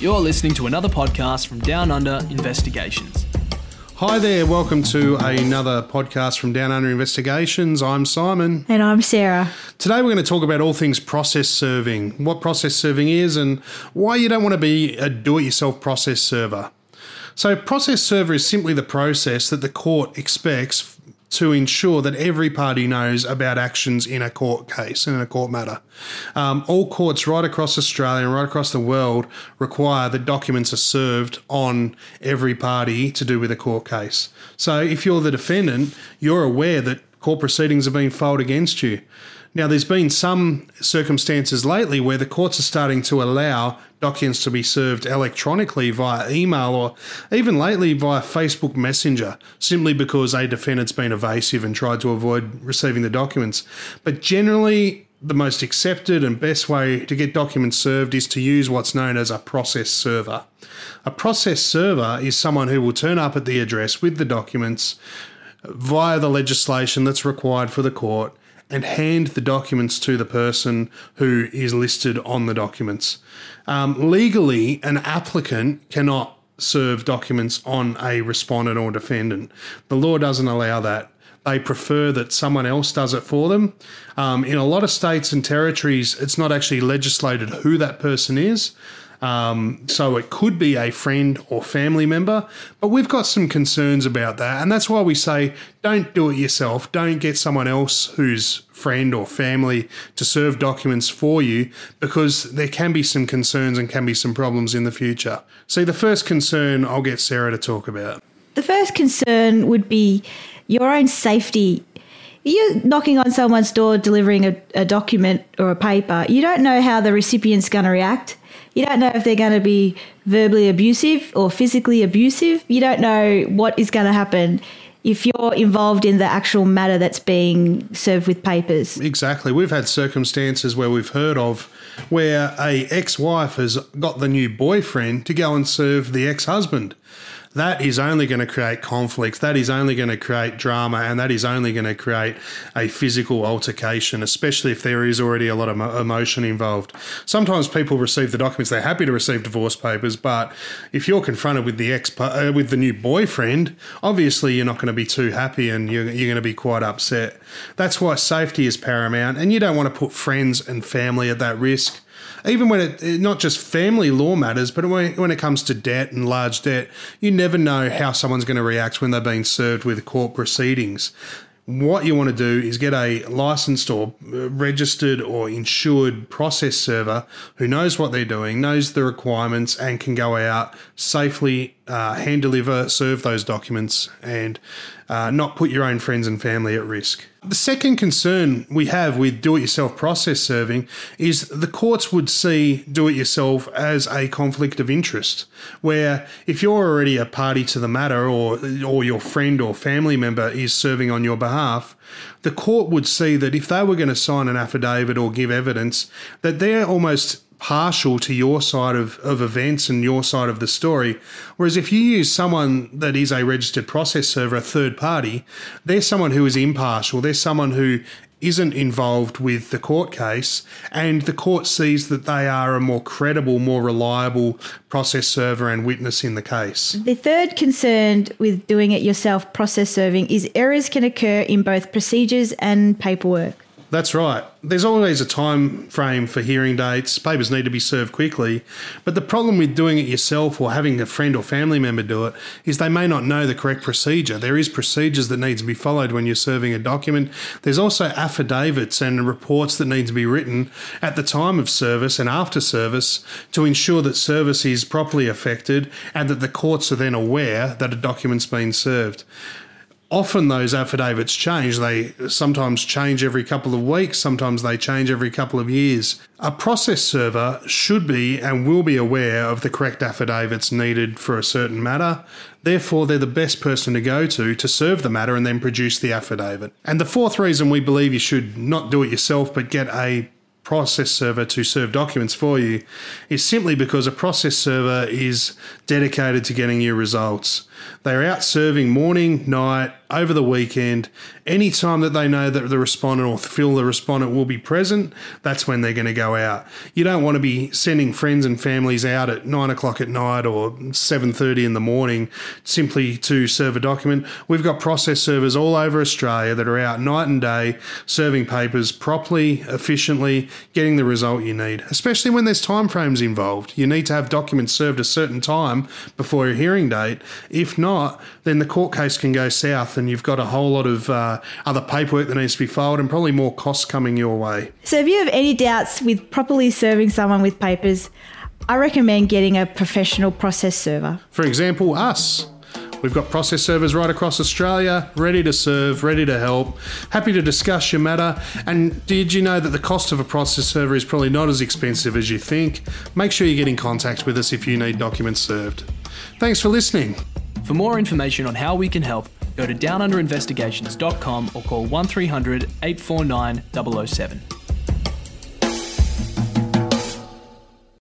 You're listening to another podcast from Down Under Investigations. Hi there, welcome to another podcast from Down Under Investigations. I'm Simon. And I'm Sarah. Today we're going to talk about all things process serving, what process serving is, and why you don't want to be a do it yourself process server. So, process server is simply the process that the court expects to ensure that every party knows about actions in a court case, and in a court matter. Um, all courts right across Australia and right across the world require that documents are served on every party to do with a court case. So if you're the defendant, you're aware that court proceedings are being filed against you. Now, there's been some circumstances lately where the courts are starting to allow documents to be served electronically via email or even lately via Facebook Messenger, simply because a defendant's been evasive and tried to avoid receiving the documents. But generally, the most accepted and best way to get documents served is to use what's known as a process server. A process server is someone who will turn up at the address with the documents via the legislation that's required for the court and hand the documents to the person who is listed on the documents. Um, legally, an applicant cannot serve documents on a respondent or defendant. The law doesn't allow that. They prefer that someone else does it for them. Um, in a lot of states and territories, it's not actually legislated who that person is. Um, so it could be a friend or family member, but we've got some concerns about that. And that's why we say don't do it yourself. Don't get someone else who's friend or family to serve documents for you because there can be some concerns and can be some problems in the future. See, the first concern I'll get Sarah to talk about. The first concern would be your own safety. You're knocking on someone's door delivering a, a document or a paper. You don't know how the recipient's going to react. You don't know if they're going to be verbally abusive or physically abusive. You don't know what is going to happen if you're involved in the actual matter that's being served with papers. Exactly. We've had circumstances where we've heard of where a ex-wife has got the new boyfriend to go and serve the ex-husband that is only going to create conflict. That is only going to create drama, and that is only going to create a physical altercation, especially if there is already a lot of emotion involved. Sometimes people receive the documents; they're happy to receive divorce papers, but if you're confronted with the ex uh, with the new boyfriend, obviously you're not going to be too happy, and you're, you're going to be quite upset. That's why safety is paramount, and you don't want to put friends and family at that risk even when it not just family law matters, but when, it comes to debt and large debt, you never know how someone's going to react when they're being served with court proceedings. What you want to do is get a licensed or registered or insured process server who knows what they're doing, knows the requirements, and can go out safely, uh, hand deliver, serve those documents, and uh, not put your own friends and family at risk. The second concern we have with do it yourself process serving is the courts would see do it yourself as a conflict of interest, where if you're already a party to the matter or, or your friend or family member is serving on your behalf, the court would see that if they were going to sign an affidavit or give evidence, that they're almost partial to your side of, of events and your side of the story. Whereas if you use someone that is a registered process server, a third party, they're someone who is impartial. They're someone who isn't involved with the court case, and the court sees that they are a more credible, more reliable process server and witness in the case. The third concern with doing it yourself process serving is errors can occur in both procedures and paperwork. That's right. There's always a time frame for hearing dates. Papers need to be served quickly. But the problem with doing it yourself or having a friend or family member do it is they may not know the correct procedure. There is procedures that need to be followed when you're serving a document. There's also affidavits and reports that need to be written at the time of service and after service to ensure that service is properly effected and that the courts are then aware that a document's been served often those affidavits change. They sometimes change every couple of weeks, sometimes they change every couple of years. A process server should be and will be aware of the correct affidavits needed for a certain matter. Therefore, they're the best person to go to to serve the matter and then produce the affidavit. And the fourth reason we believe you should not do it yourself but get a process server to serve documents for you is simply because a process server is dedicated to getting you results. They are out serving morning, night, over the weekend. Anytime that they know that the respondent or feel the respondent will be present, that's when they're going to go out. You don't want to be sending friends and families out at nine o'clock at night or seven thirty in the morning simply to serve a document. We've got process servers all over Australia that are out night and day serving papers properly, efficiently, getting the result you need. Especially when there's timeframes involved, you need to have documents served a certain time before your hearing date. If not, then the court case can go south, and you've got a whole lot of uh, other paperwork that needs to be filed, and probably more costs coming your way. So, if you have any doubts with properly serving someone with papers, I recommend getting a professional process server. For example, us. We've got process servers right across Australia, ready to serve, ready to help, happy to discuss your matter. And did you know that the cost of a process server is probably not as expensive as you think? Make sure you get in contact with us if you need documents served. Thanks for listening. For more information on how we can help, go to downunderinvestigations.com or call 1300 849 007.